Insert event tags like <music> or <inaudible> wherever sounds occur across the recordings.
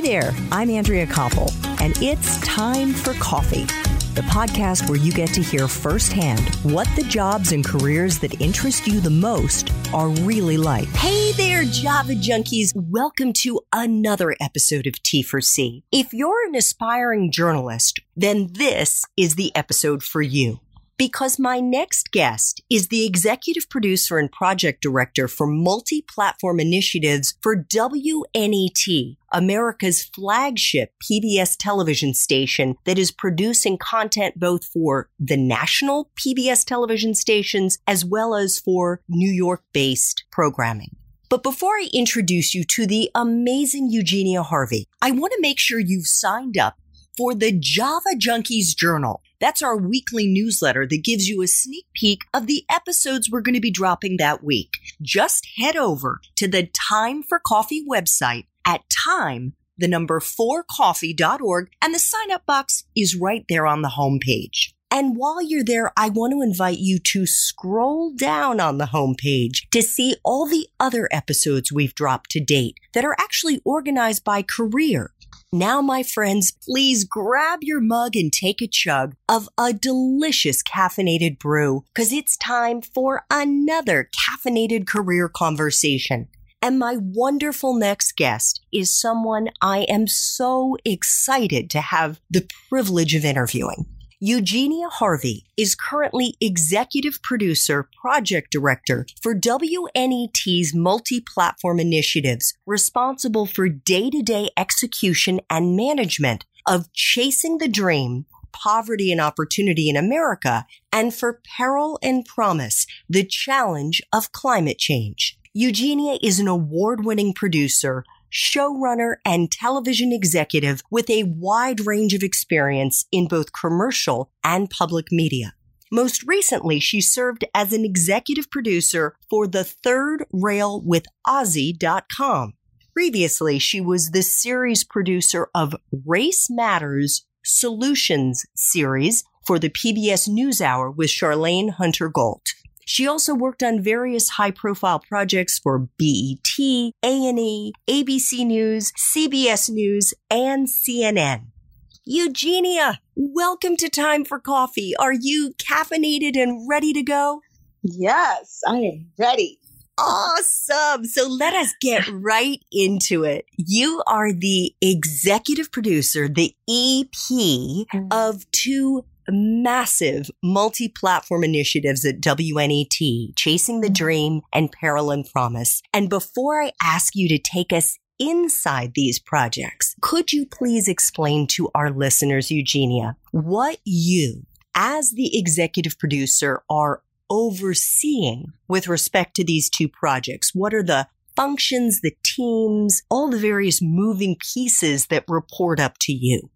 Hi there, I'm Andrea Koppel, and it's time for coffee. The podcast where you get to hear firsthand what the jobs and careers that interest you the most are really like. Hey there, Java junkies. Welcome to another episode of T4C. If you're an aspiring journalist, then this is the episode for you because my next guest is the executive producer and project director for multi platform initiatives for WNET, America's flagship PBS television station that is producing content both for the national PBS television stations as well as for New York based programming. But before I introduce you to the amazing Eugenia Harvey, I want to make sure you've signed up for the Java Junkies Journal. That's our weekly newsletter that gives you a sneak peek of the episodes we're going to be dropping that week. Just head over to the Time for Coffee website at time, the number 4coffee.org, and the sign up box is right there on the homepage. And while you're there, I want to invite you to scroll down on the homepage to see all the other episodes we've dropped to date that are actually organized by career. Now, my friends, please grab your mug and take a chug of a delicious caffeinated brew because it's time for another caffeinated career conversation. And my wonderful next guest is someone I am so excited to have the privilege of interviewing. Eugenia Harvey is currently executive producer, project director for WNET's multi-platform initiatives, responsible for day-to-day execution and management of Chasing the Dream, Poverty and Opportunity in America, and for Peril and Promise, the challenge of climate change. Eugenia is an award-winning producer, showrunner, and television executive with a wide range of experience in both commercial and public media. Most recently, she served as an executive producer for the third rail with OZY.com. Previously, she was the series producer of Race Matters Solutions series for the PBS NewsHour with Charlayne Hunter Gault. She also worked on various high-profile projects for BET, A&E, ABC News, CBS News, and CNN. Eugenia, welcome to Time for Coffee. Are you caffeinated and ready to go? Yes, I am ready. Awesome. So let us get right into it. You are the executive producer, the EP mm-hmm. of two massive multi platform initiatives at WNET, Chasing the mm-hmm. Dream and Peril and Promise. And before I ask you to take us inside these projects, could you please explain to our listeners, Eugenia, what you, as the executive producer, are overseeing with respect to these two projects? What are the functions, the teams, all the various moving pieces that report up to you?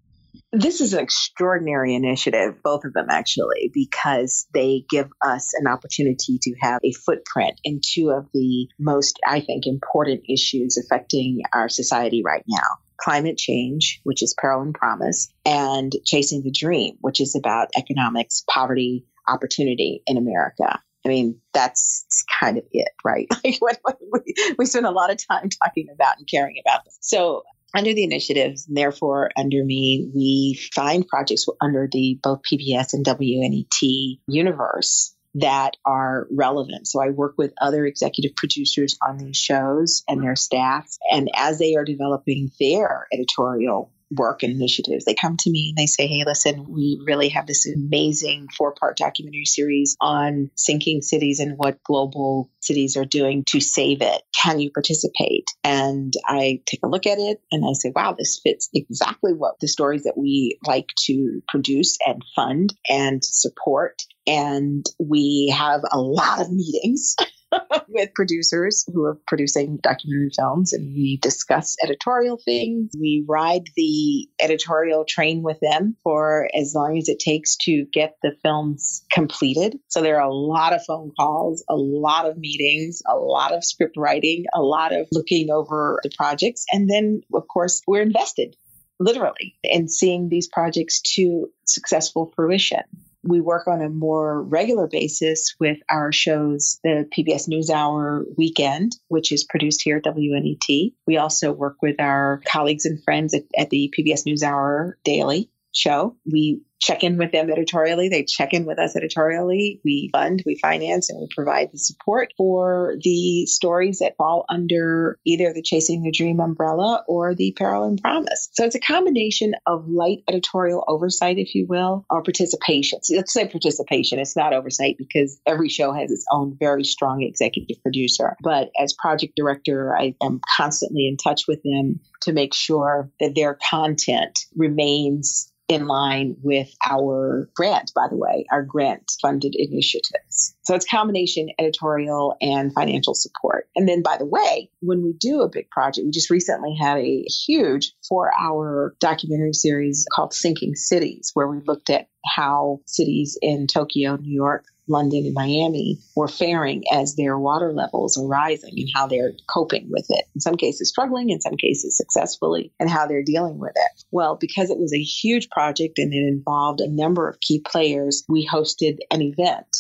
This is an extraordinary initiative, both of them actually, because they give us an opportunity to have a footprint in two of the most, I think, important issues affecting our society right now climate change, which is peril and promise, and chasing the dream, which is about economics, poverty, opportunity in America. I mean, that's kind of it, right? <laughs> Like we, we spend a lot of time talking about and caring about. So under the initiatives, and therefore under me, we find projects under the both PBS and WNET universe that are relevant. So I work with other executive producers on these shows and their staff. And as they are developing their editorial work and initiatives. They come to me and they say, Hey, listen, we really have this amazing four part documentary series on sinking cities and what global cities are doing to save it. Can you participate? And I take a look at it and I say, wow, this fits exactly what the stories that we like to produce and fund and support. And we have a lot of meetings. <laughs> <laughs> with producers who are producing documentary films and we discuss editorial things. We ride the editorial train with them for as long as it takes to get the films completed. So there are a lot of phone calls, a lot of meetings, a lot of script writing, a lot of looking over the projects. And then, of course, we're invested literally in seeing these projects to successful fruition. We work on a more regular basis with our shows, the PBS NewsHour Weekend, which is produced here at WNET. We also work with our colleagues and friends at, at the PBS NewsHour Daily show. We check in with them editorially. They check in with us editorially. We fund, we finance, and we provide the support for the stories that fall under either the Chasing the Dream umbrella or the Peril and Promise. So it's a combination of light editorial oversight, if you will, or participation. So let's say participation. It's not oversight because every show has its own very strong executive producer. But as project director, I am constantly in touch with them to make sure that their content remains in line with our grant, by the way, our grant funded initiatives. So it's combination editorial and financial support. And then, by the way, when we do a big project, we just recently had a huge four hour documentary series called Sinking Cities, where we looked at how cities in Tokyo, New York, London and Miami were faring as their water levels are rising and how they're coping with it. In some cases, struggling, in some cases, successfully, and how they're dealing with it. Well, because it was a huge project and it involved a number of key players, we hosted an event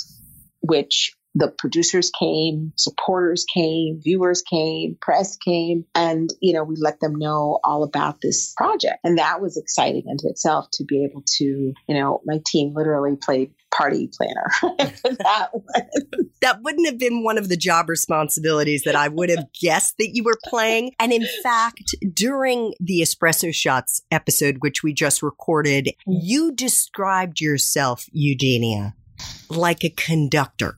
which the producers came, supporters came, viewers came, press came, and you know we let them know all about this project, and that was exciting unto itself to be able to, you know, my team literally played party planner <laughs> that one. That wouldn't have been one of the job responsibilities that I would have guessed that you were playing. And in fact, during the Espresso Shots episode, which we just recorded, you described yourself, Eugenia, like a conductor.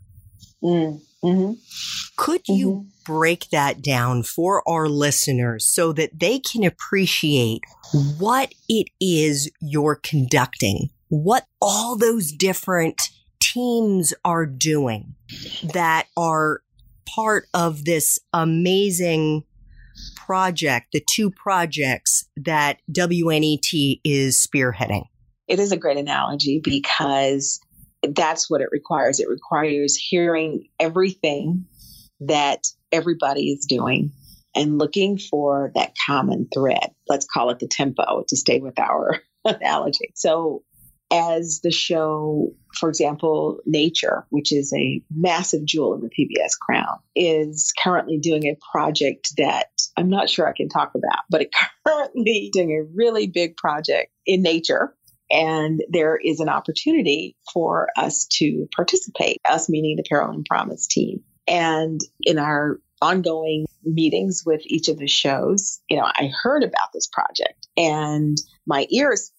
Mm, hmm Could you mm-hmm. break that down for our listeners so that they can appreciate what it is you're conducting, what all those different teams are doing that are part of this amazing project, the two projects that WNET is spearheading? It is a great analogy because that's what it requires. It requires hearing everything that everybody is doing and looking for that common thread. Let's call it the tempo to stay with our <laughs> analogy. So, as the show, for example, Nature, which is a massive jewel in the PBS crown, is currently doing a project that I'm not sure I can talk about, but it <laughs> currently doing a really big project in nature and there is an opportunity for us to participate, us meaning the Peril and Promise team. And in our ongoing meetings with each of the shows, you know, I heard about this project and my ears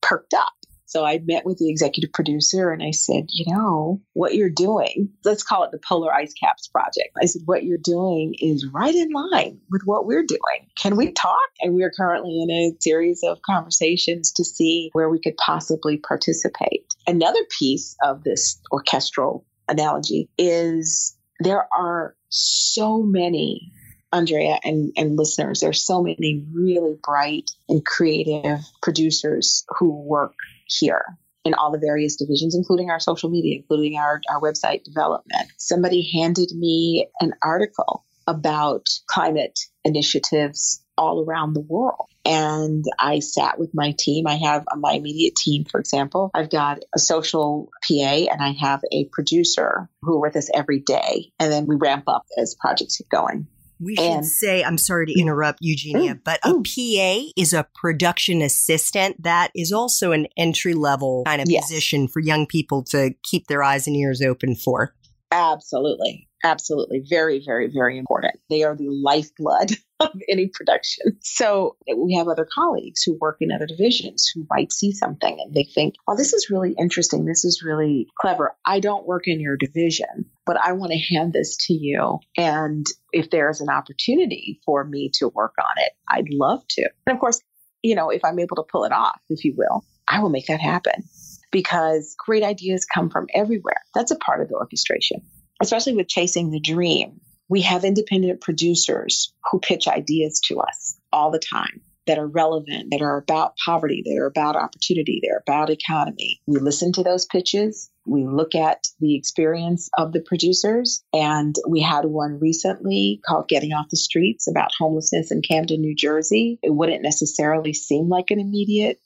perked up so I met with the executive producer and I said, you know, what you're doing, let's call it the Polar Ice Caps Project. I said, what you're doing is right in line with what we're doing. Can we talk? And we are currently in a series of conversations to see where we could possibly participate. Another piece of this orchestral analogy is there are so many Andrea and, and listeners, there's so many really bright and creative producers who work here in all the various divisions, including our social media, including our, our website development. Somebody handed me an article about climate initiatives all around the world. And I sat with my team. I have uh, my immediate team, for example. I've got a social PA and I have a producer who are with us every day. And then we ramp up as projects get going. We should and, say, I'm sorry to mm. interrupt, Eugenia, mm. but a mm. PA is a production assistant. That is also an entry level kind of yes. position for young people to keep their eyes and ears open for. Absolutely. Absolutely. Very, very, very important. They are the lifeblood <laughs> of any production. So eh, we have other colleagues who work in other divisions who might see something and they think, oh, this is really interesting. This is really clever. I don't work in your division, but I want to hand this to you. And if there's an opportunity for me to work on it, I'd love to. And of course, you know, if I'm able to pull it off, if you will, I will make that happen because great ideas come from everywhere. That's a part of the orchestration, especially with chasing the dream we have independent producers who pitch ideas to us all the time that are relevant, that are about poverty, that are about opportunity, they're about economy. We listen to those pitches. We look at the experience of the producers. And we had one recently called Getting Off the Streets about homelessness in Camden, New Jersey. It wouldn't necessarily seem like an immediate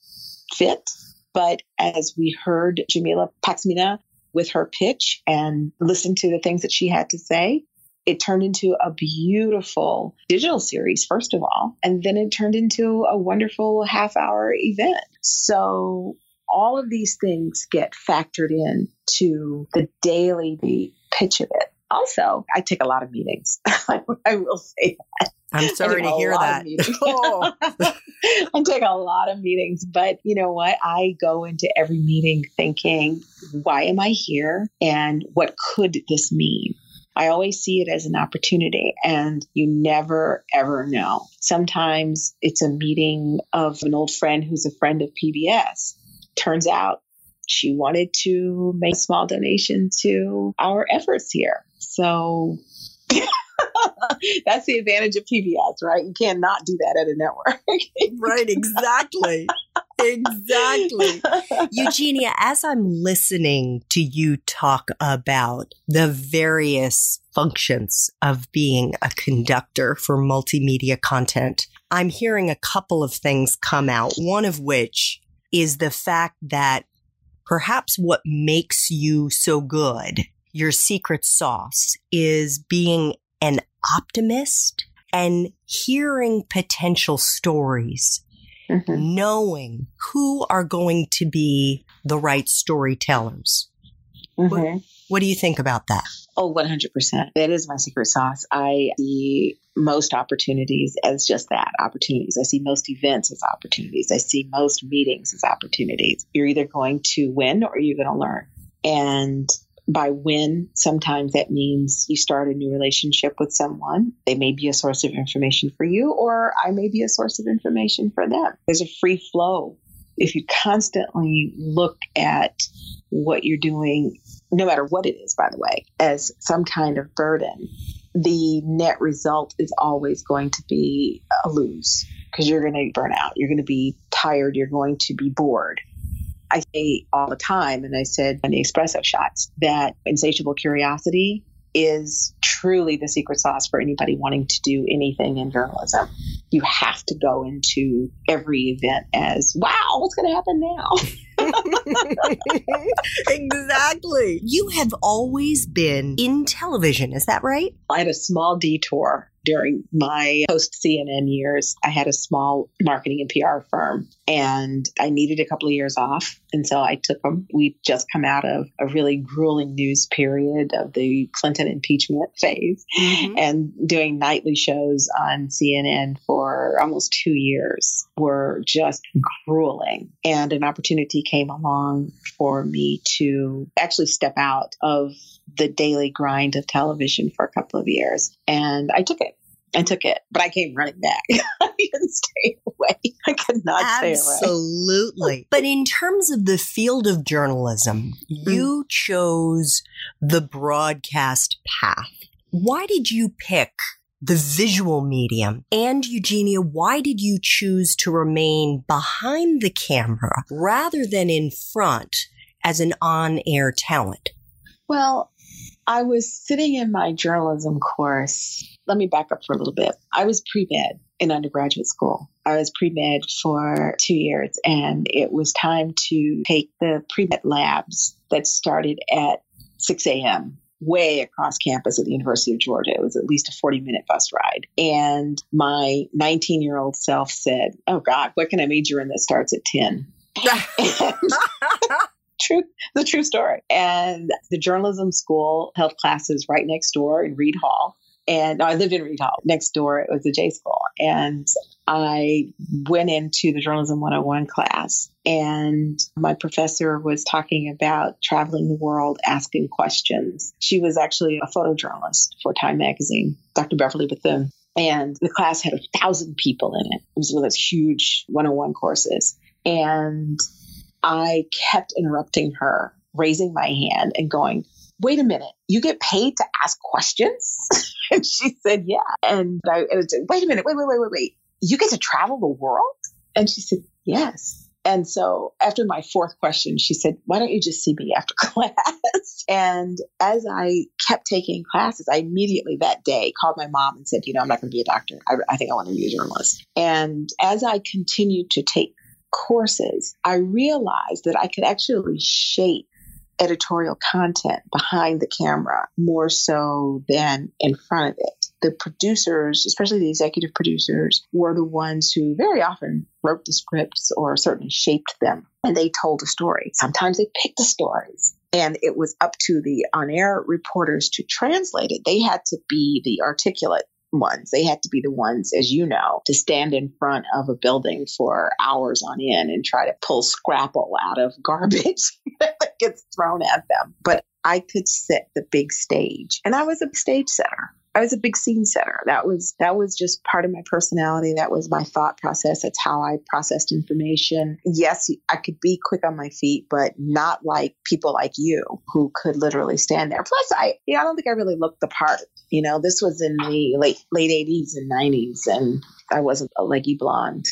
fit But as we heard Jamila Paxmina with her pitch and listened to the things that she had to say, it turned into a beautiful digital series, first of all, and then it turned into a wonderful half hour event. So all of these things get factored in to the daily pitch of it. Also, I take a lot of meetings. <laughs> I will say that. I'm sorry to hear that. <laughs> oh. I take a lot of meetings, but you know what? I go into every meeting thinking, why am I here? And what could this mean? I always see it as an opportunity, and you never ever know. Sometimes it's a meeting of an old friend who's a friend of PBS. Turns out she wanted to make a small donation to our efforts here. So <laughs> <laughs> that's the advantage of PBS, right? You cannot do that at a network. right, exactly. exactly. <laughs> Eugenia, as I'm listening to you talk about the various functions of being a conductor for multimedia content, I'm hearing a couple of things come out, one of which is the fact that perhaps what makes you so good, your secret sauce, is being an optimist and hearing potential stories, mm-hmm. knowing who are going to be the right storytellers. Mm-hmm. What, what do you think about that? Oh, 100%. That is my secret sauce. I see most opportunities as just that opportunities. I see most events as opportunities. I see most meetings as opportunities. You're either going to win or you're going to learn. And by when. sometimes that means you start a new relationship with someone. They may be a source of information for you, or I may be a source of information for them. There's a free flow. If you constantly look at what you're doing, no matter what it is, by the way, as some kind of burden, the net result is always going to be a lose because you're going to burn out. You're going to be tired. You're going to be bored. I say all the time, and I said in the espresso shots, that insatiable curiosity is truly the secret sauce for anybody wanting to do anything in journalism. You have to go into every event as, wow, what's going to happen now? <laughs> exactly. You have always been in television, is that right? I had a small detour during my post CNN years, I had a small marketing and PR firm and I needed a couple of years off. And so I took them. We'd just come out of a really grueling news period of the Clinton impeachment phase mm-hmm. and doing nightly shows on CNN for almost two years were just grueling. And an opportunity came along for me to actually step out of the daily grind of television for a couple of years. And I took it. I took it, but I came running back. <laughs> I couldn't stay away. I could not Absolutely. stay away. Absolutely. <laughs> but in terms of the field of journalism, mm-hmm. you chose the broadcast path. Why did you pick the visual medium? And Eugenia, why did you choose to remain behind the camera rather than in front as an on air talent? Well, I was sitting in my journalism course. Let me back up for a little bit. I was pre med in undergraduate school. I was pre med for two years, and it was time to take the pre med labs that started at 6 a.m. way across campus at the University of Georgia. It was at least a 40 minute bus ride. And my 19 year old self said, Oh God, what can I major in that starts at 10? <laughs> <laughs> true, the true story. And the journalism school held classes right next door in Reed Hall. And I lived in Reed Hall. Next door, it was a J School. And I went into the Journalism 101 class, and my professor was talking about traveling the world, asking questions. She was actually a photojournalist for Time Magazine, Dr. Beverly Bethune. And the class had a thousand people in it. It was one of those huge 101 courses. And I kept interrupting her, raising my hand and going, wait a minute, you get paid to ask questions? <laughs> <laughs> and she said, yeah. And I, was, wait a minute, wait, wait, wait, wait, wait. You get to travel the world? And she said, yes. And so after my fourth question, she said, why don't you just see me after <laughs> class? And as I kept taking classes, I immediately that day called my mom and said, you know, I'm not going to be a doctor. I, I think I want to be a journalist. And as I continued to take courses, I realized that I could actually shape editorial content behind the camera more so than in front of it. The producers, especially the executive producers, were the ones who very often wrote the scripts or certainly shaped them and they told a story. Sometimes they picked the stories and it was up to the on air reporters to translate it. They had to be the articulate ones. They had to be the ones, as you know, to stand in front of a building for hours on end and try to pull scrapple out of garbage <laughs> that gets thrown at them. But I could set the big stage, and I was a stage setter. I was a big scene setter. That was that was just part of my personality. That was my thought process. That's how I processed information. Yes, I could be quick on my feet, but not like people like you who could literally stand there. Plus, I yeah, I don't think I really looked the part. You know, this was in the late late eighties and nineties, and I wasn't a leggy blonde.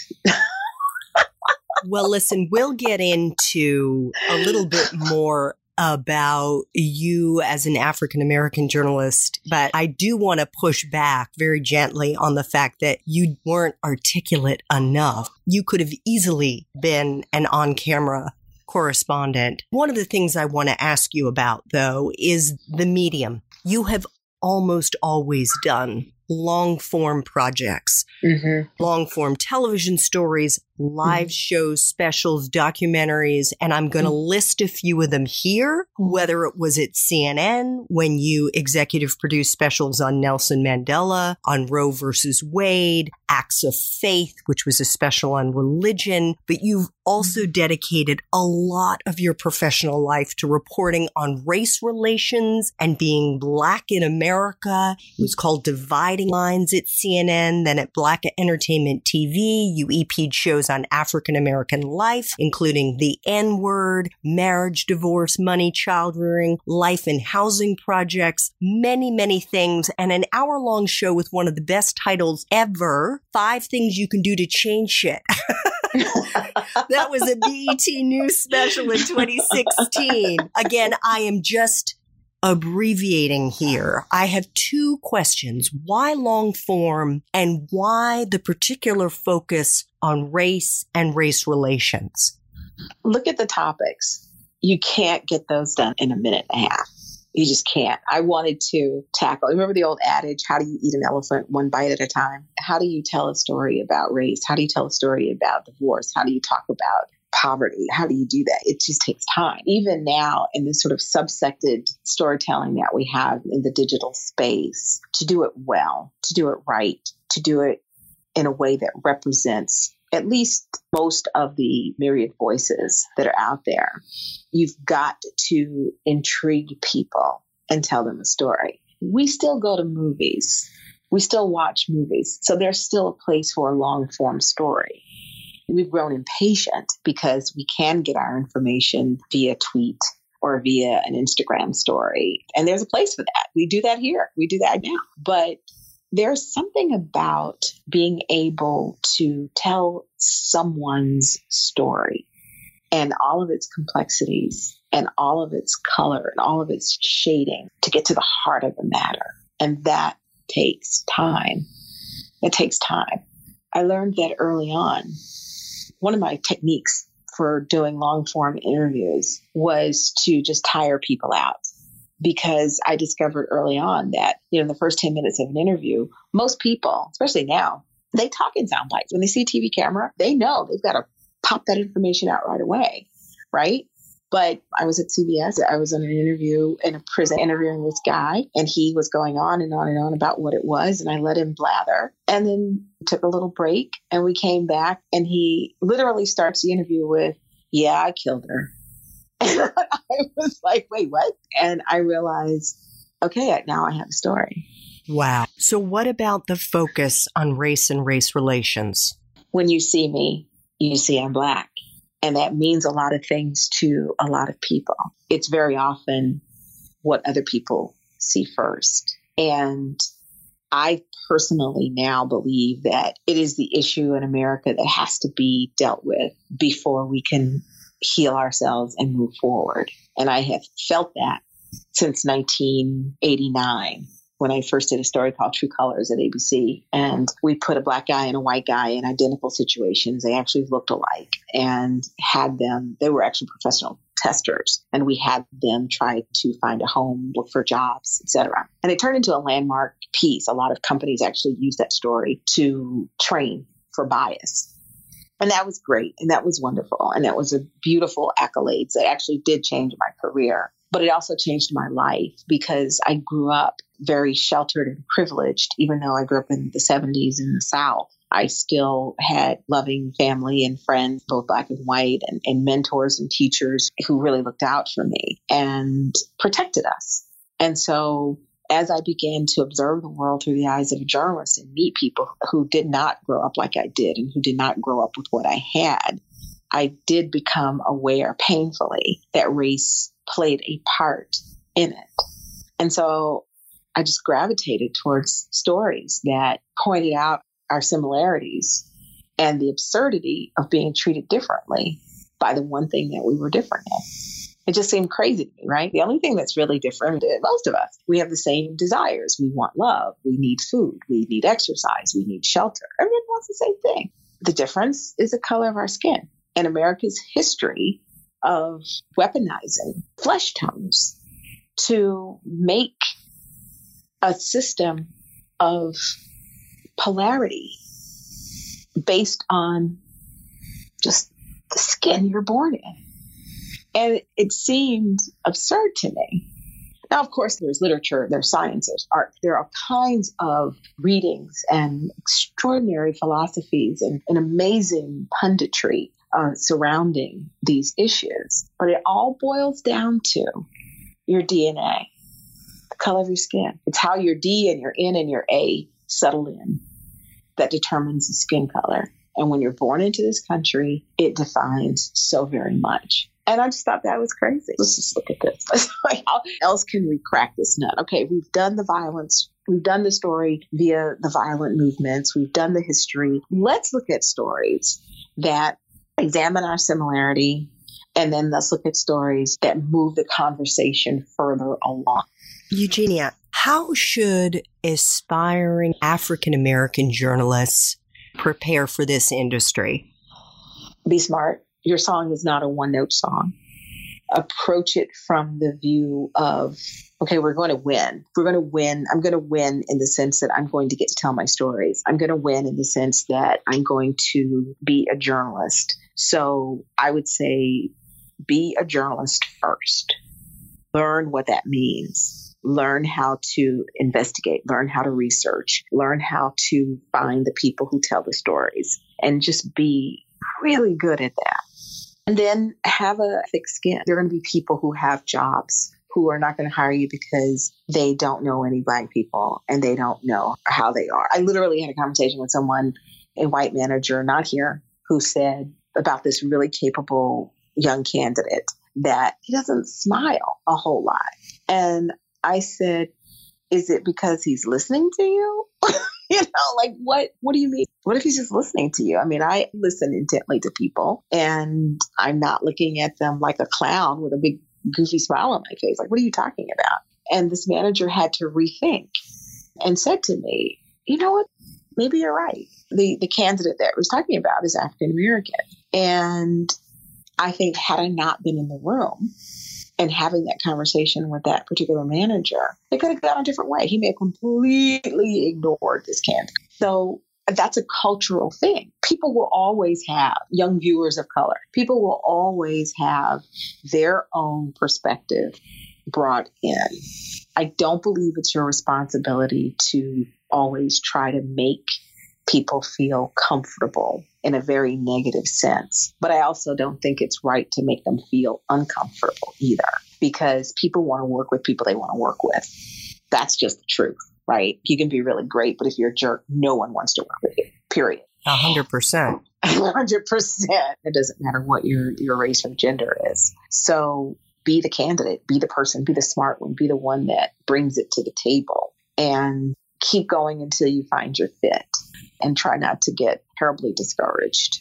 well, listen, we'll get into a little bit more about you as an African American journalist, but I do want to push back very gently on the fact that you weren't articulate enough. You could have easily been an on camera correspondent. One of the things I want to ask you about, though, is the medium. You have almost always done long form projects, mm-hmm. long form television stories, live mm-hmm. shows, specials, documentaries, and I'm going to mm-hmm. list a few of them here, whether it was at CNN when you executive produced specials on Nelson Mandela, on Roe versus Wade, Acts of Faith, which was a special on religion, but you've also mm-hmm. dedicated a lot of your professional life to reporting on race relations and being black in America. It was called Dividing Lines at CNN, then at Black Entertainment TV. You EP'd shows on African American life, including the N word, marriage, divorce, money, child rearing, life and housing projects, many, many things, and an hour long show with one of the best titles ever Five Things You Can Do to Change Shit. <laughs> that was a BET News special in 2016. Again, I am just abbreviating here. I have two questions. Why long form and why the particular focus on race and race relations? Look at the topics. You can't get those done in a minute and a half. You just can't. I wanted to tackle. Remember the old adage, how do you eat an elephant one bite at a time? How do you tell a story about race? How do you tell a story about divorce? How do you talk about poverty. How do you do that? It just takes time. Even now, in this sort of subsected storytelling that we have in the digital space, to do it well, to do it right, to do it in a way that represents at least most of the myriad voices that are out there, you've got to intrigue people and tell them a story. We still go to movies. We still watch movies. So there's still a place for a long form story we've grown impatient because we can get our information via tweet or via an Instagram story. And there's a place for that. We do that here. We do that now. But there's something about being able to tell someone's story and all of its complexities and all of its color and all of its shading to get to the heart of the matter. And that takes time. It takes time. I learned that early on one of my techniques for doing long form interviews was to just tire people out because I discovered early on that, you know, in the first 10 minutes of an interview, most people, especially now, they talk in sound bites. When they see a TV camera, they know they've got to pop that information out right away, right? But I was at CBS. I was in an interview in a prison interviewing this guy, and he was going on and on and on about what it was. And I let him blather and then took a little break. And we came back, and he literally starts the interview with, Yeah, I killed her. <laughs> And I was like, Wait, what? And I realized, okay, now I have a story. Wow. So, what about the focus on race and race relations? When you see me, you see I'm black. And that means a lot of things to a lot of people. It's very often what other people see first. And I personally now believe that it is the issue in America that has to be dealt with before we can heal ourselves and move forward. And I have felt that since 1989 when I first did a story called True Colors at ABC. And we put a black guy and a white guy in identical situations. They actually looked alike and had them, they were actually professional testers and we had them try to find a home look for jobs etc and it turned into a landmark piece a lot of companies actually use that story to train for bias and that was great and that was wonderful and that was a beautiful accolades that actually did change my career but it also changed my life because I grew up very sheltered and privileged, even though I grew up in the 70s in the South. I still had loving family and friends, both black and white, and, and mentors and teachers who really looked out for me and protected us. And so as I began to observe the world through the eyes of a journalist and meet people who did not grow up like I did and who did not grow up with what I had, I did become aware painfully that race played a part in it. And so I just gravitated towards stories that pointed out our similarities and the absurdity of being treated differently by the one thing that we were different in. It just seemed crazy to me, right? The only thing that's really different, most of us, we have the same desires. We want love. We need food. We need exercise. We need shelter. Everyone wants the same thing. The difference is the color of our skin. And America's history of weaponizing flesh tones to make a system of polarity based on just the skin you're born in. And it seemed absurd to me. Now, of course, there's literature, there's science, there's art. There are kinds of readings and extraordinary philosophies and, and amazing punditry uh, surrounding these issues. But it all boils down to your DNA, the color of your skin. It's how your D and your N and your A settle in that determines the skin color. And when you're born into this country, it defines so very much. And I just thought that was crazy. Let's just look at this. <laughs> how else can we crack this nut? Okay, we've done the violence. We've done the story via the violent movements. We've done the history. Let's look at stories that examine our similarity, and then let's look at stories that move the conversation further along. Eugenia, how should aspiring African American journalists prepare for this industry? Be smart. Your song is not a one note song. Approach it from the view of okay, we're going to win. We're going to win. I'm going to win in the sense that I'm going to get to tell my stories. I'm going to win in the sense that I'm going to be a journalist. So I would say be a journalist first. Learn what that means. Learn how to investigate, learn how to research, learn how to find the people who tell the stories, and just be really good at that. And then have a thick skin. There are going to be people who have jobs who are not going to hire you because they don't know any black people and they don't know how they are. I literally had a conversation with someone, a white manager, not here, who said about this really capable young candidate that he doesn't smile a whole lot. And I said, is it because he's listening to you? <laughs> you know, like what what do you mean? What if he's just listening to you? I mean, I listen intently to people and I'm not looking at them like a clown with a big goofy smile on my face. Like, what are you talking about? And this manager had to rethink and said to me, you know what? Maybe you're right. The the candidate that was talking about is African American. And I think had I not been in the room and having that conversation with that particular manager, it could have gone a different way. He may have completely ignored this candidate. So that's a cultural thing. People will always have young viewers of color. People will always have their own perspective brought in. I don't believe it's your responsibility to always try to make people feel comfortable in a very negative sense. But I also don't think it's right to make them feel uncomfortable either because people want to work with people they want to work with. That's just the truth right? You can be really great, but if you're a jerk, no one wants to work with you, period. A hundred percent. <laughs> A hundred percent. It doesn't matter what your, your race or gender is. So be the candidate, be the person, be the smart one, be the one that brings it to the table and keep going until you find your fit and try not to get terribly discouraged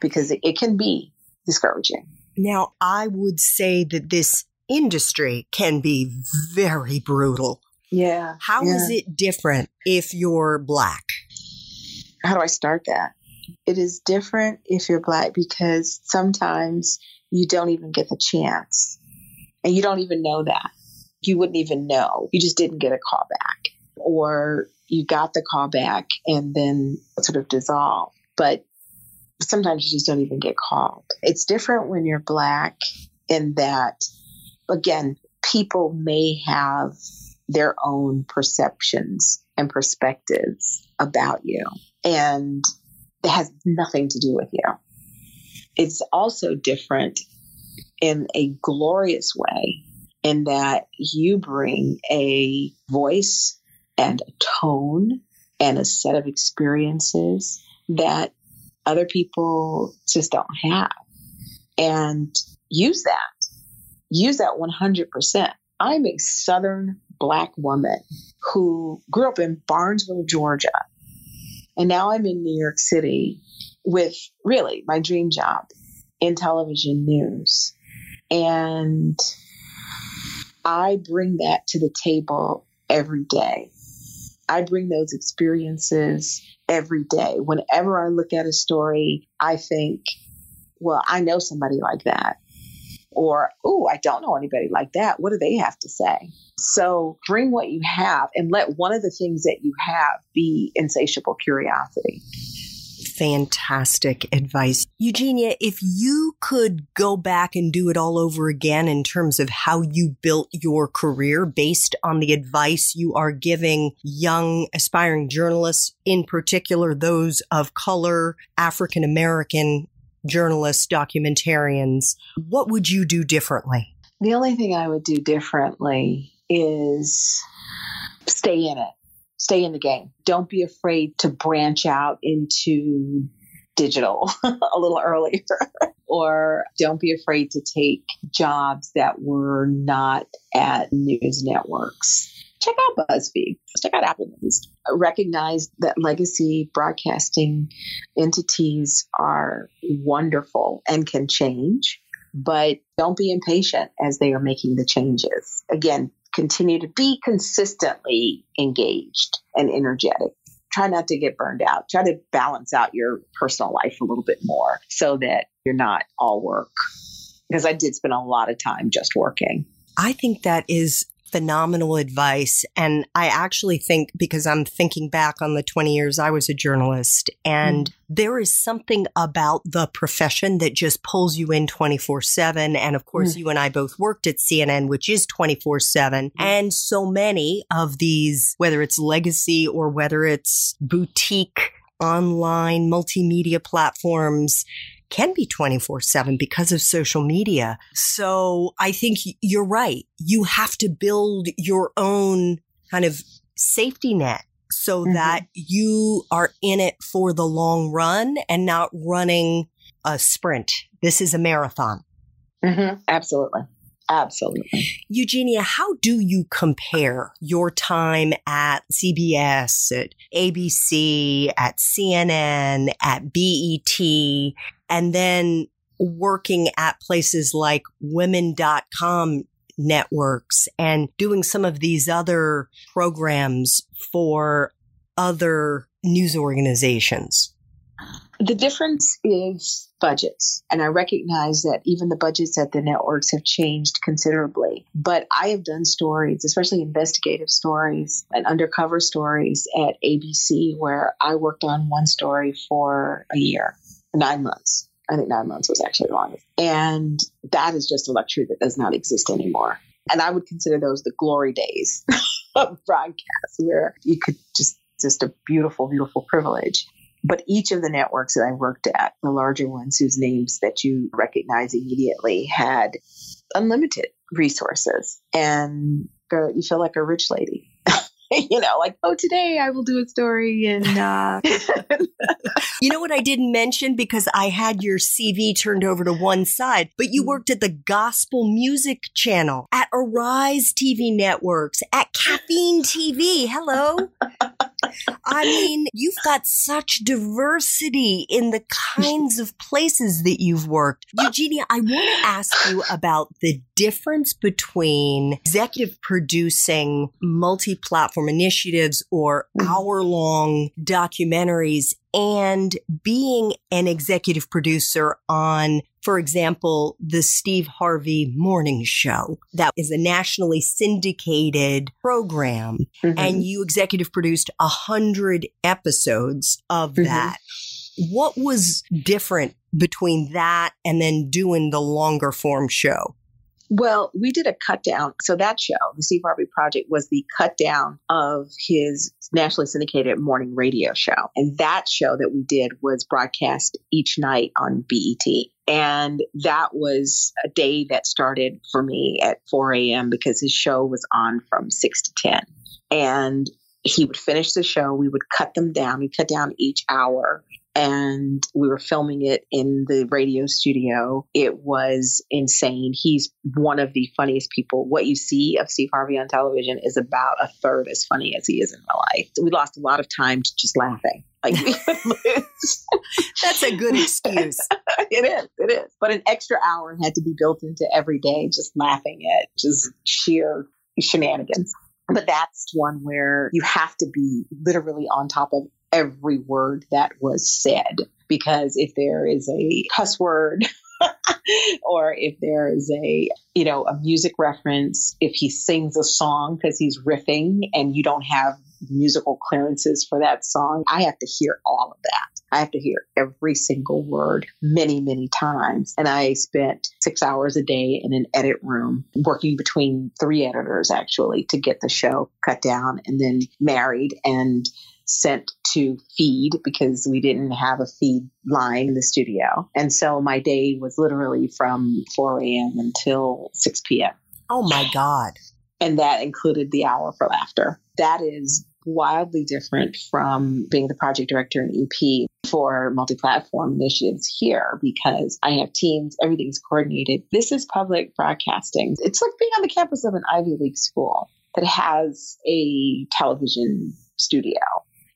because it, it can be discouraging. Now, I would say that this industry can be very brutal Yeah. How yeah. is it different if you're black? How do I start that? It is different if you're black because sometimes you don't even get the chance and you don't even know that. You wouldn't even know. You just didn't get a call back or you got the call back and then sort of dissolve. But sometimes you just don't even get called. It's different when you're black in that, again, people may have their own perceptions and perspectives about you. And it has nothing to do with you. It's also different in a glorious way in that you bring a voice and a tone and a set of experiences that other people just don't have. And use that. Use that 100%. I'm a Southern Black woman who grew up in Barnesville, Georgia. And now I'm in New York City with really my dream job in television news. And I bring that to the table every day. I bring those experiences every day. Whenever I look at a story, I think, well, I know somebody like that. Or, oh, I don't know anybody like that. What do they have to say? So bring what you have and let one of the things that you have be insatiable curiosity fantastic advice. Eugenia, if you could go back and do it all over again in terms of how you built your career based on the advice you are giving young aspiring journalists, in particular those of color, African American journalists, documentarians, what would you do differently? The only thing I would do differently is stay in it stay in the game. Don't be afraid to branch out into digital <laughs> a little earlier. or don't be afraid to take jobs that were not at news networks. Check out BuzzFeed, check out Apple News. Recognize that legacy broadcasting entities are wonderful and can change, but don't be impatient as they are making the changes. Again, continue to be consistently engaged and energetic. Try not to get burned out. Try to balance out your personal life a little bit more so that you're not all work. Because I did spend a lot of time just working. I think that is phenomenal advice. And I actually think because I'm thinking back on the 20 years I was a journalist and mm. there is something about the profession that just pulls you in 24 seven. And of course, mm. you and I both worked at CNN, which is 24 seven. Mm. And so many of these, whether it's legacy or whether it's boutique online multimedia platforms can be 24 7 because of social media. So I think you're right. You have to build your own kind of safety net so mm-hmm. that you are in it for the long run and not running a sprint. This is a marathon. Mm-hmm. Absolutely. Absolutely. Eugenia, how do you compare your time at CBS, at ABC, at CNN, at BET, and then working at places like women.com networks and doing some of these other programs for other news organizations? The difference is budgets. And I recognize that even the budgets at the networks have changed considerably. But I have done stories, especially investigative stories and undercover stories at ABC, where I worked on one story for a year, nine months. I think nine months was actually the longest. And that is just a luxury that does not exist anymore. And I would consider those the glory days <laughs> of broadcast where you could just, just a beautiful, beautiful privilege. But each of the networks that I worked at, the larger ones whose names that you recognize immediately, had unlimited resources. And you feel like a rich lady. <laughs> you know, like, oh, today I will do a story. And, uh... <laughs> you know what I didn't mention because I had your CV turned over to one side, but you mm. worked at the Gospel Music Channel, at Arise TV Networks, at Caffeine TV. Hello. <laughs> I mean, you've got such diversity in the kinds of places that you've worked. Eugenia, I want to ask you about the difference between executive producing multi platform initiatives or mm. hour long documentaries and being an executive producer on for example, the Steve Harvey Morning Show. That is a nationally syndicated program. Mm-hmm. And you executive produced a hundred episodes of mm-hmm. that. What was different between that and then doing the longer form show? Well, we did a cut down. So that show, the Steve Harvey Project, was the cut down of his nationally syndicated morning radio show. And that show that we did was broadcast each night on BET. And that was a day that started for me at 4 a.m. because his show was on from 6 to 10. And he would finish the show. We would cut them down. We cut down each hour and we were filming it in the radio studio. It was insane. He's one of the funniest people. What you see of Steve Harvey on television is about a third as funny as he is in real life. We lost a lot of time to just laughing. Like <laughs> <laughs> That's a good excuse. <laughs> it is. It is. But an extra hour had to be built into every day, just laughing at just sheer shenanigans. But that's one where you have to be literally on top of every word that was said. Because if there is a cuss word, <laughs> or if there is a you know a music reference if he sings a song because he's riffing and you don't have musical clearances for that song i have to hear all of that i have to hear every single word many many times and i spent six hours a day in an edit room working between three editors actually to get the show cut down and then married and sent to feed because we didn't have a feed line in the studio. And so my day was literally from 4 a.m. until 6 p.m. Oh my God. And that included the hour for laughter. That is wildly different from being the project director and EP for multi platform initiatives here because I have teams, everything's coordinated. This is public broadcasting. It's like being on the campus of an Ivy League school that has a television studio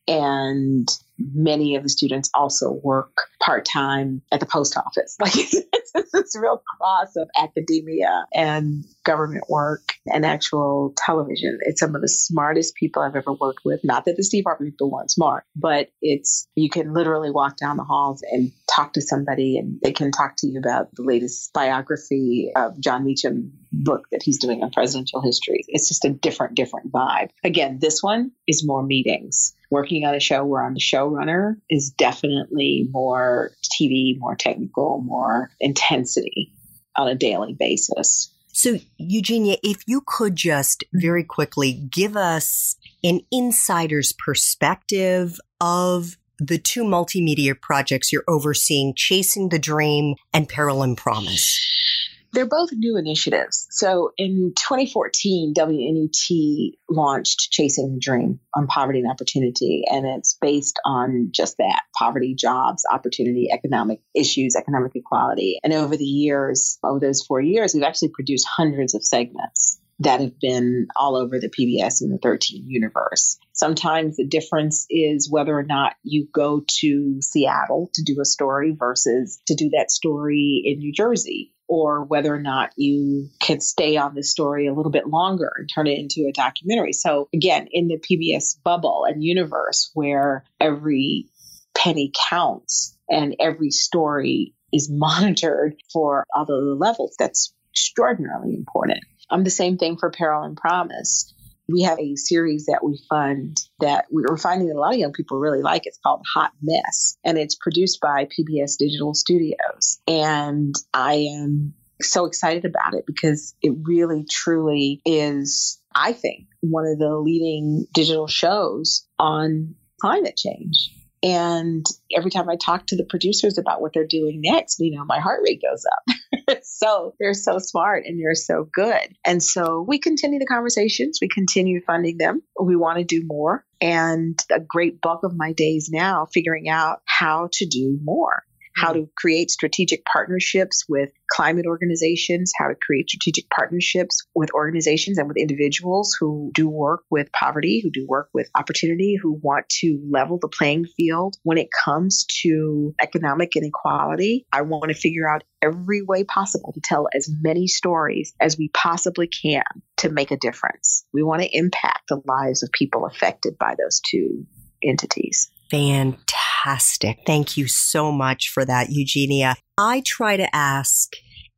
and many of the students also work part time at the post office. <laughs> Like it's, it's this real cross of academia and government work and actual television. It's some of the smartest people I've ever worked with. Not that the Steve Harvey people weren't smart, but it's you can literally walk down the halls and talk to somebody, and they can talk to you about the latest biography of Jon Meacham book that he's doing on presidential history. It's just a different, different vibe. Again, this one is more meetings working on a show where I'm the showrunner is definitely more TV, more technical, more intensity on a daily basis. So, Eugenia, if you could just very quickly give us an insider's perspective of the two multimedia projects you're overseeing, Chasing the Dream and Peril and Promise. They're both new initiatives. So in 2014, WNET launched Chasing the Dream on poverty and opportunity, and it's based on just that poverty, jobs, opportunity, economic issues, economic equality. And over the years, over those four years, we've actually produced hundreds of segments that have been all over the PBS and the 13 universe. Sometimes the difference is whether or not you go to Seattle to do a story versus to do that story in New Jersey or whether or not you can stay on the story a little bit longer and turn it into a documentary. So, again, in the PBS bubble and universe where every penny counts and every story is <laughs> monitored for all the levels, that's extraordinarily important. Um, the same thing for Peril and Promise we have a series that we fund that we're finding that a lot of young people really like. It's called Hot Mess, and it's produced by PBS Digital Studios. And I am so excited about it because it really, truly is, I think, one of the leading digital shows on climate change. And every time I talk to the producers about what they're doing next, you know, my heart rate goes up. <laughs> so they're so smart and they're so good. And so we continue the conversations, we continue funding them. We want to do more. And a great bulk of my days now figuring out how to do more how mm-hmm. to create strategic partnerships with climate organizations, how to create strategic partnerships with organizations and with individuals who do work with poverty, who do work with opportunity, who want to level the playing field when it comes to economic inequality. I want to figure out every way possible to tell as many stories as we possibly can to make a difference. We want to impact the lives of people affected by those two entities. Fantastic. Thank you so much for that, Eugenia. I try to ask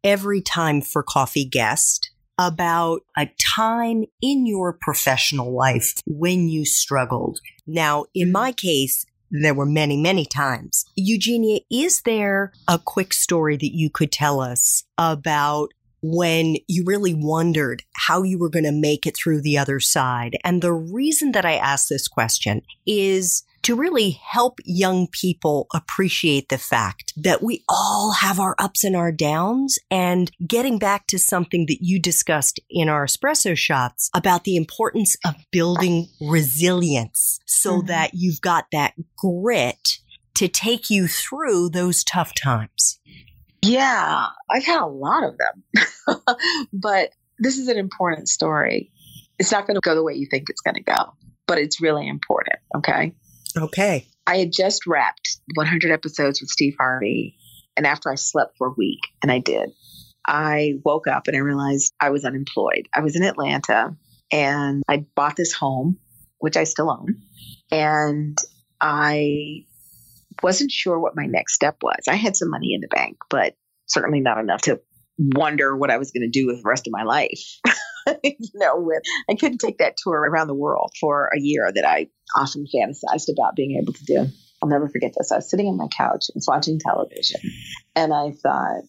every time for coffee guest about a time in your professional life when you struggled. Now, in my case, there were many, many times. Eugenia, is there a quick story that you could tell us about when you really wondered how you were going to make it through the other side? And the reason that I ask this question is to really help young people appreciate the fact that we all have our ups and our downs and getting back to something that you discussed in our espresso shots about the importance of building resilience so mm-hmm. that you've got that grit to take you through those tough times. Yeah, I've had a lot of them. <laughs> but this is an important story. It's not going to go the way you think it's going to go, but it's really important. Okay. Okay. I had just wrapped 100 episodes with Steve Harvey. And after I slept for a week, and I did, I woke up and I realized I was unemployed. I was in Atlanta and I bought this home, which I still own. And I wasn't sure what my next step was. I had some money in the bank, but certainly not enough to wonder what I was going to do with the rest of my life. <laughs> you know, with I couldn't take that tour around the world for a year that I often fantasized about being able to do. I'll never forget this. I was sitting on my couch and watching television, and I thought,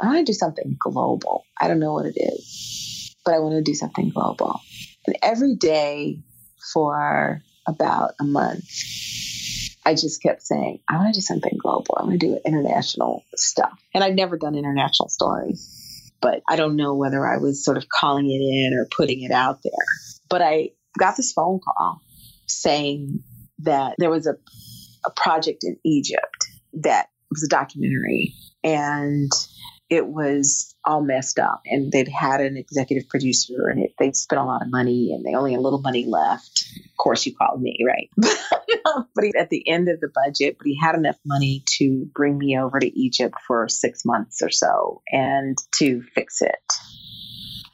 I want to do something global. I don't know what it is, but I want to do something global. And every day for about a month, I just kept saying, I want to do something global. I want to do international stuff. And I've never done international stories but I don't know whether I was sort of calling it in or putting it out there. But I got this phone call saying that there was a, a project in Egypt that was a documentary and it was all messed up and they'd had an executive producer and it, they'd spent a lot of money and they only had a little money left. Of course, you called me, right? <laughs> but he, at the end of the budget, but he had enough money to bring me over to Egypt for six months or so and to fix it.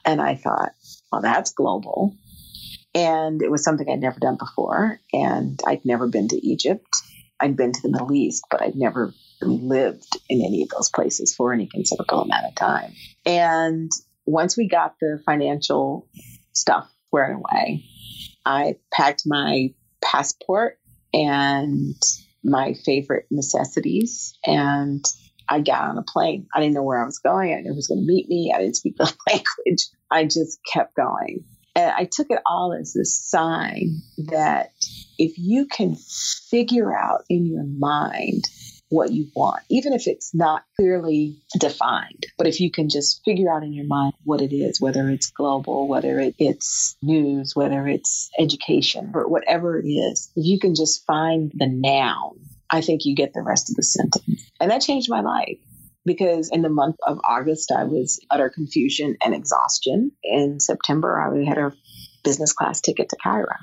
And I thought, well, that's global. And it was something I'd never done before. And I'd never been to Egypt. I'd been to the Middle East, but I'd never lived in any of those places for any considerable amount of time. And once we got the financial stuff squared away, I packed my passport and my favorite necessities and I got on a plane. I didn't know where I was going. I know who was going to meet me. I didn't speak the <laughs> language. I just kept going. And I took it all as a sign that if you can figure out in your mind what you want, even if it's not clearly defined. But if you can just figure out in your mind what it is, whether it's global, whether it's news, whether it's education, or whatever it is, if you can just find the noun, I think you get the rest of the sentence. And that changed my life because in the month of August, I was utter confusion and exhaustion. In September, I had a business class ticket to Cairo.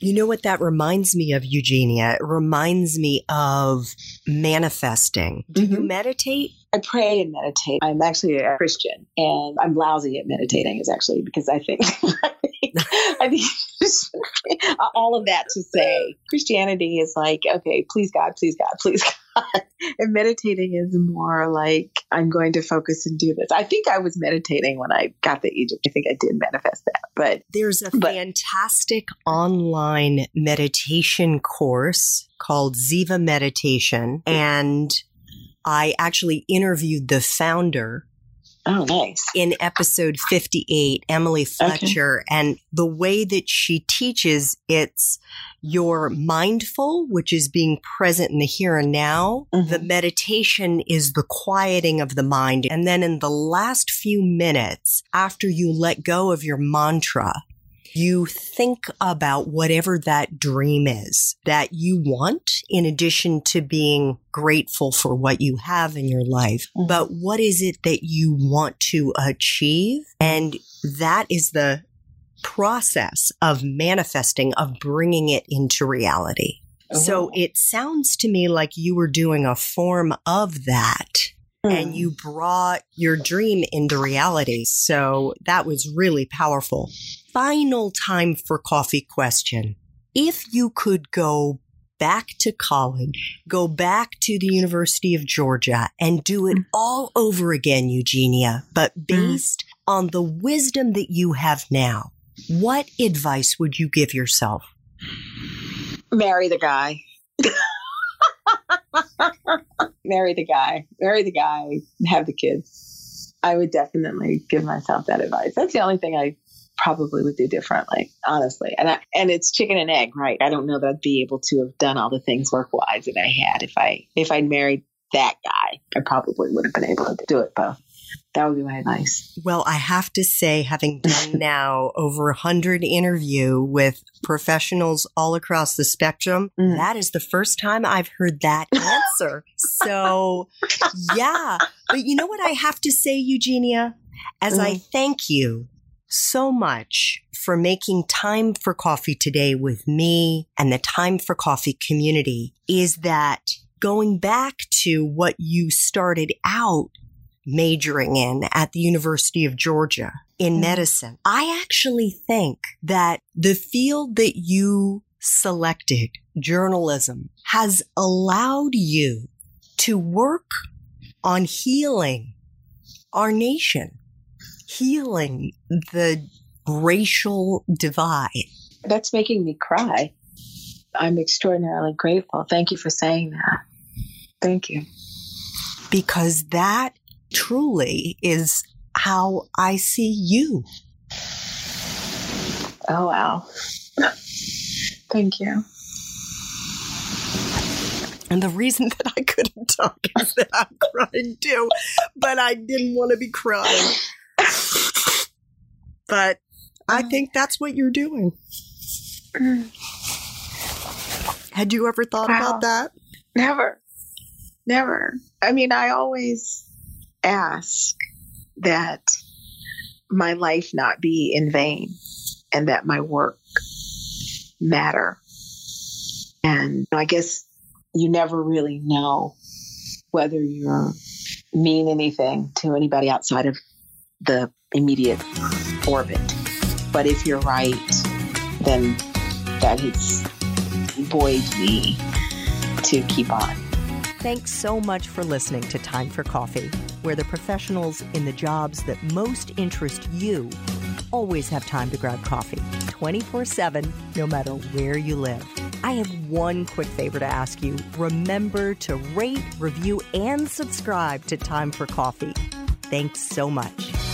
You know what that reminds me of, Eugenia? It reminds me of manifesting. Do mm-hmm. you meditate? I pray and meditate. I'm actually a Christian and I'm lousy at meditating is actually because I think, <laughs> <laughs> I think, <laughs> all of that to say Christianity is like, okay, please God, please God, please God. <laughs> And meditating is more like, I'm going to focus and do this. I think I was meditating when I got to Egypt. I think I did manifest that. But there's a but, fantastic online meditation course called Ziva Meditation. And I actually interviewed the founder. Oh, nice. In episode 58, Emily Fletcher. Okay. And the way that she teaches, it's you're mindful, which is being present in the here and now. Mm-hmm. The meditation is the quieting of the mind. And then in the last few minutes, after you let go of your mantra, you think about whatever that dream is that you want, in addition to being grateful for what you have in your life. Mm-hmm. But what is it that you want to achieve? And that is the process of manifesting, of bringing it into reality. So oh. it sounds to me like you were doing a form of that and you brought your dream into reality. So that was really powerful. Final time for coffee question. If you could go back to college, go back to the University of Georgia and do it mm. all over again, Eugenia, but mm. based on the wisdom that you have now, what advice would you give yourself? Marry the guy. <laughs> Marry the guy. Marry the guy. Have the kids. I would definitely give myself that advice. That's the only thing I probably would do differently, honestly. And I, and it's chicken and egg, right? I don't know that I'd be able to have done all the things work wise that I had if I if I'd married that guy. I probably would have been able to do it both that would be my advice. Well, I have to say, having done <laughs> now over a hundred interview with professionals all across the spectrum, mm. that is the first time I've heard that <laughs> answer. so yeah. But you know what I have to say, Eugenia? As mm. I thank you so much for making time for coffee today with me and the time for coffee community is that going back to what you started out majoring in at the University of Georgia in mm-hmm. medicine. I actually think that the field that you selected, journalism, has allowed you to work on healing our nation, healing the racial divide. That's making me cry. I'm extraordinarily grateful. Thank you for saying that. Thank you. Because that truly is how I see you. Oh, wow. Thank you. And the reason that I couldn't talk is that I'm <laughs> crying too, but I didn't want to be crying. But I um, think that's what you're doing. Mm. Had you ever thought wow. about that? Never. Never. I mean, I always ask that my life not be in vain and that my work matter. And I guess you never really know whether you mean anything to anybody outside of the immediate orbit. But if you're right, then that has buoyed me to keep on. Thanks so much for listening to Time for Coffee where the professionals in the jobs that most interest you always have time to grab coffee 24 7, no matter where you live. I have one quick favor to ask you. Remember to rate, review, and subscribe to Time for Coffee. Thanks so much.